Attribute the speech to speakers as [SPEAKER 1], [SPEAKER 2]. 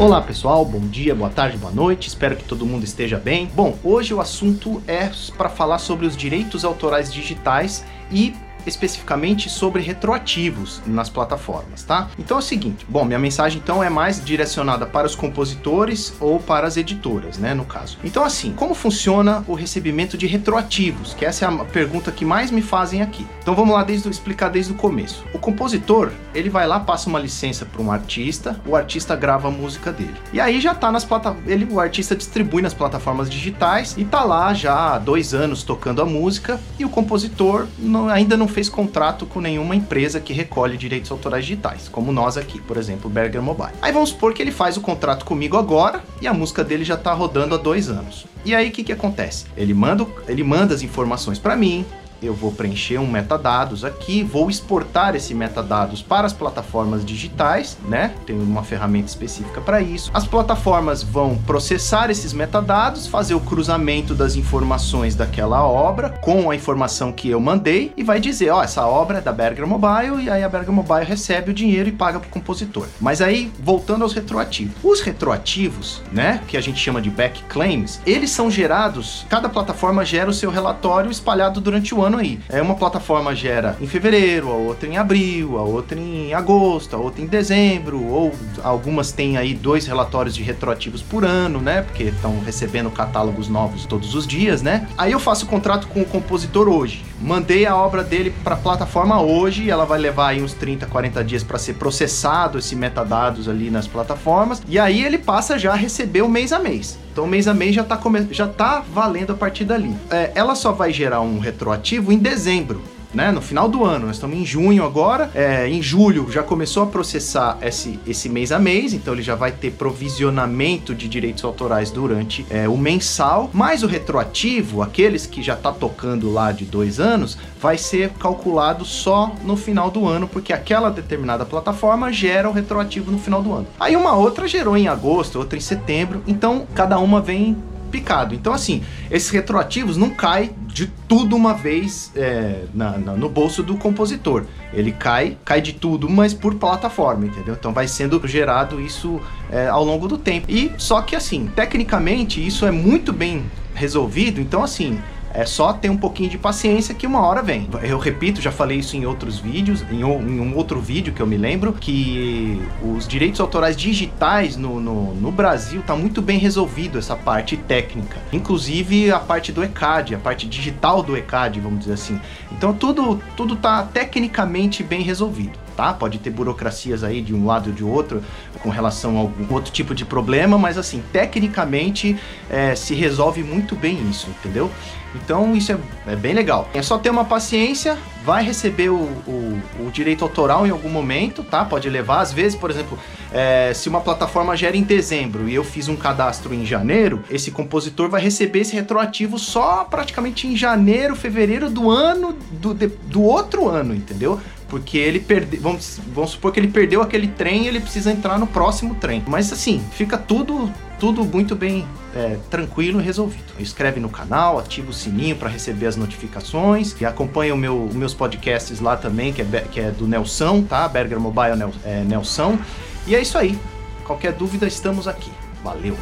[SPEAKER 1] Olá pessoal, bom dia, boa tarde, boa noite, espero que todo mundo esteja bem. Bom, hoje o assunto é para falar sobre os direitos autorais digitais e especificamente sobre retroativos nas plataformas, tá? Então é o seguinte, bom, minha mensagem então é mais direcionada para os compositores ou para as editoras, né, no caso. Então assim, como funciona o recebimento de retroativos? Que essa é a pergunta que mais me fazem aqui. Então vamos lá desde explicar desde o começo. O compositor, ele vai lá, passa uma licença para um artista, o artista grava a música dele. E aí já tá nas plataformas, ele o artista distribui nas plataformas digitais e tá lá já há dois anos tocando a música e o compositor não, ainda não fez contrato com nenhuma empresa que recolhe direitos autorais digitais, como nós aqui, por exemplo, Berger Mobile. Aí vamos supor que ele faz o contrato comigo agora e a música dele já está rodando há dois anos. E aí o que, que acontece? Ele manda, ele manda as informações para mim, eu vou preencher um metadados aqui, vou exportar esse metadados para as plataformas digitais, né? Tem uma ferramenta específica para isso. As plataformas vão processar esses metadados, fazer o cruzamento das informações daquela obra com a informação que eu mandei e vai dizer, ó, oh, essa obra é da Berger Mobile e aí a Berger Mobile recebe o dinheiro e paga para o compositor. Mas aí, voltando aos retroativos. Os retroativos, né, que a gente chama de back claims, eles são gerados, cada plataforma gera o seu relatório espalhado durante o ano ano aí. É uma plataforma gera em fevereiro, a outra em abril, a outra em agosto, a outra em dezembro, ou algumas têm aí dois relatórios de retroativos por ano, né? Porque estão recebendo catálogos novos todos os dias, né? Aí eu faço o contrato com o compositor hoje. Mandei a obra dele para a plataforma hoje, ela vai levar aí uns 30, 40 dias para ser processado esse metadados ali nas plataformas, e aí ele passa já a receber o mês a mês. Então mês a mês já está já tá valendo a partir dali. É, ela só vai gerar um retroativo em dezembro né? No final do ano, nós estamos em junho agora. É, em julho já começou a processar esse, esse mês a mês, então ele já vai ter provisionamento de direitos autorais durante é, o mensal. Mas o retroativo, aqueles que já tá tocando lá de dois anos, vai ser calculado só no final do ano, porque aquela determinada plataforma gera o retroativo no final do ano. Aí uma outra gerou em agosto, outra em setembro, então cada uma vem picado. Então, assim, esses retroativos não caem de tudo uma vez é, na, na, no bolso do compositor. Ele cai, cai de tudo, mas por plataforma, entendeu? Então vai sendo gerado isso é, ao longo do tempo. E só que assim, tecnicamente isso é muito bem resolvido. Então assim, é só ter um pouquinho de paciência que uma hora vem. Eu repito, já falei isso em outros vídeos, em um, outro vídeo que eu me lembro, que os direitos autorais digitais no, no, no, Brasil tá muito bem resolvido essa parte técnica. Inclusive a parte do ECAD, a parte digital do ECAD, vamos dizer assim. Então tudo, tudo tá tecnicamente bem resolvido tá? Pode ter burocracias aí de um lado ou de outro com relação a algum outro tipo de problema, mas assim, tecnicamente é, se resolve muito bem isso, entendeu? Então isso é, é, bem legal. É só ter uma paciência, vai receber o, o, o, direito autoral em algum momento, tá? Pode levar. Às vezes, por exemplo, é, se uma plataforma gera em dezembro e eu fiz um cadastro em janeiro, esse compositor vai receber esse retroativo só praticamente em janeiro, fevereiro do ano, do, de, do outro ano, entendeu? Porque ele perdeu. Vamos, vamos supor que ele perdeu aquele trem e ele precisa entrar no próximo trem. Mas assim, fica tudo tudo muito bem é, tranquilo e resolvido. Inscreve no canal, ativa o sininho para receber as notificações e acompanha o meu, os meus podcasts lá também, que é, que é do Nelson, tá? Berger Mobile Nel, é, Nelson. E é isso aí. Qualquer dúvida, estamos aqui. Valeu!